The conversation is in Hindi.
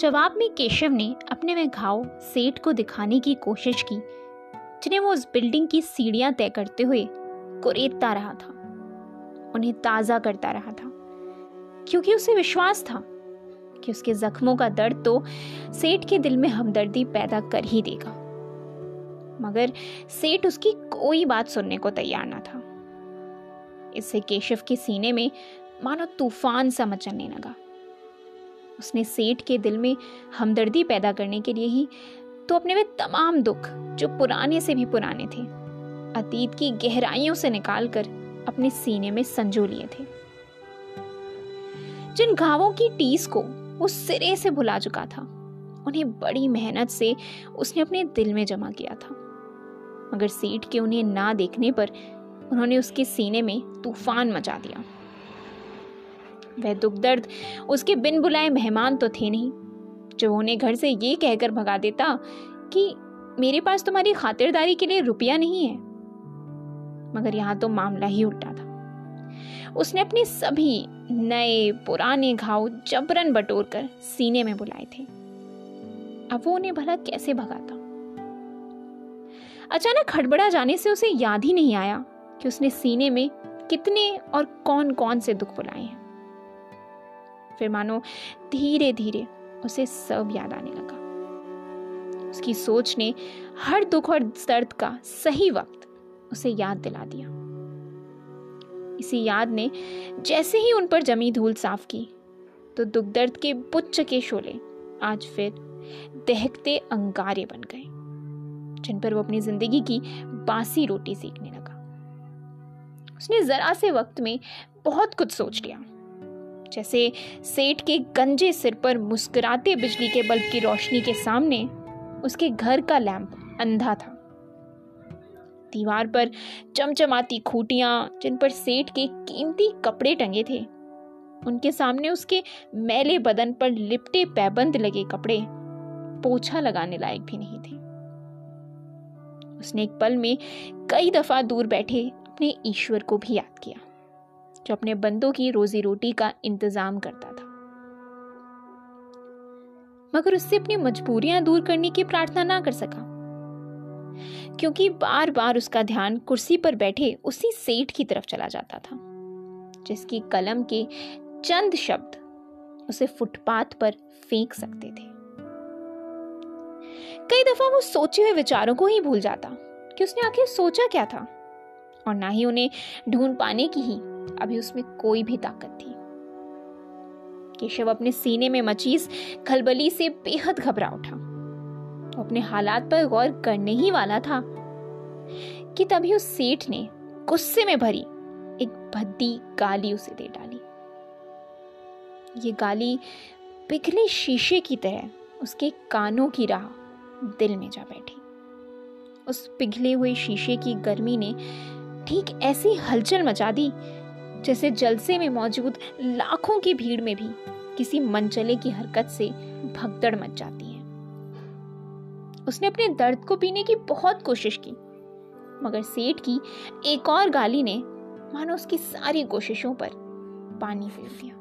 जवाब में केशव ने अपने वह घाव सेठ को दिखाने की कोशिश की, जिन्हें वो उस बिल्डिंग की सीढ़ियाँ तय करते हुए कुरेदता रहा था, उन्हें ताज़ा करता रहा था, क्योंकि उसे विश्वास था कि उसके जख्मों का दर्द तो सेठ के दिल में हमदर्दी पैदा कर ही देगा। मगर सेठ उसकी कोई बात सुनने को तैयार ना था। इससे केशव के सीने में मानो तूफ़ान सा मचलने लगा। उसने सेठ के दिल में हमदर्दी पैदा करने के लिए ही तो अपने वे तमाम दुख, जो पुराने से भी पुराने थे, अतीत की गहराइयों से निकालकर अपने सीने में संजो लिए थे। जिन घावों की टीस को वो सिरे से भुला चुका था, उन्हें बड़ी मेहनत से उसने अपने दिल में जमा किया था। मगर सेठ के उन्हें ना देखने पर उन्होंने उसके सीने में तूफ़ान मचा दिया। वह दुख दर्द उसके बिन बुलाए मेहमान तो थे नहीं। जो उन्हें घर से ये कहकर भगा देता कि मेरे पास तुम्हारी खातिरदारी के लिए रुपया नहीं है। मगर यहाँ तो मामला ही उल्टा था। उसने अपने सभी नए पुराने घाव जबरन बटोर कर सीने में बुलाए थे। अब वो उन्हें भला कैसे भगाता? अचानक खड़बड़ा जाने से उसे याद ही नहीं आया कि उसने सीने में कितने और कौन कौन से दुख बुलाए हैं। फिर मानो धीरे धीरे उसे सब याद आने लगा। उसकी सोच ने हर दुख और दर्द का सही वक्त उसे याद दिला दिया। इसी याद ने जैसे ही उन पर जमी धूल साफ़ की तो दुख दर्द के पुच्छ के शोले आज फिर दहकते अंगारे बन गए, जिन पर वो अपनी ज़िंदगी की बासी रोटी सीखने लगा। उसने जरा से वक्त में बहुत कुछ सोच लिया। जैसे सेठ के गंजे सिर पर मुस्कुराते बिजली के बल्ब की रोशनी के सामने उसके घर का लैंप अंधा था। दीवार पर चमचमाती खूटियाँ, जिन पर सेठ के कीमती कपड़े टंगे थे, उनके सामने उसके मैले बदन पर लिपटे पैबंद लगे कपड़े पोछा लगाने लायक भी नहीं थे। उसने एक पल में कई दफ़ा दूर बैठे अपने ईश्वर को भी याद किया। जो अपने बंदों की रोजी रोटी का इंतज़ाम करता था। मगर उससे अपनी मजबूरियाँ दूर करने की प्रार्थना ना कर सका। क्योंकि बार बार उसका ध्यान कुर्सी पर बैठे उसी सेठ की तरफ़ चला जाता था, जिसकी कलम के चंद शब्द उसे फुटपाथ पर फेंक सकते थे। कई दफ़ा वो सोचे हुए विचारों को ही भूल जाता कि उसने आखिर सोचा क्या था, और ना ही उन्हें ढूंढ पाने की ही अभी उसमें कोई भी ताकत थी। केशव अपने सीने में मचीस खलबली से बेहद घबरा उठा। अपने हालात पर गौर करने ही वाला था कि तभी उस सेठ ने गुस्से में भरी एक भद्दी गाली उसे दे डाली। ये गाली पिघले शीशे की तरह उसके कानों की राह दिल में जा बैठी। उस पिघले हुए शीशे की गर्मी ने ठीक ऐसी हलचल मचा दी जैसे जलसे में मौजूद लाखों की भीड़ में भी किसी मनचले की हरकत से भगदड़ मच जाती है। उसने अपने दर्द को पीने की बहुत कोशिश की, मगर सेठ की एक और गाली ने मानो उसकी सारी कोशिशों पर पानी फेर दिया।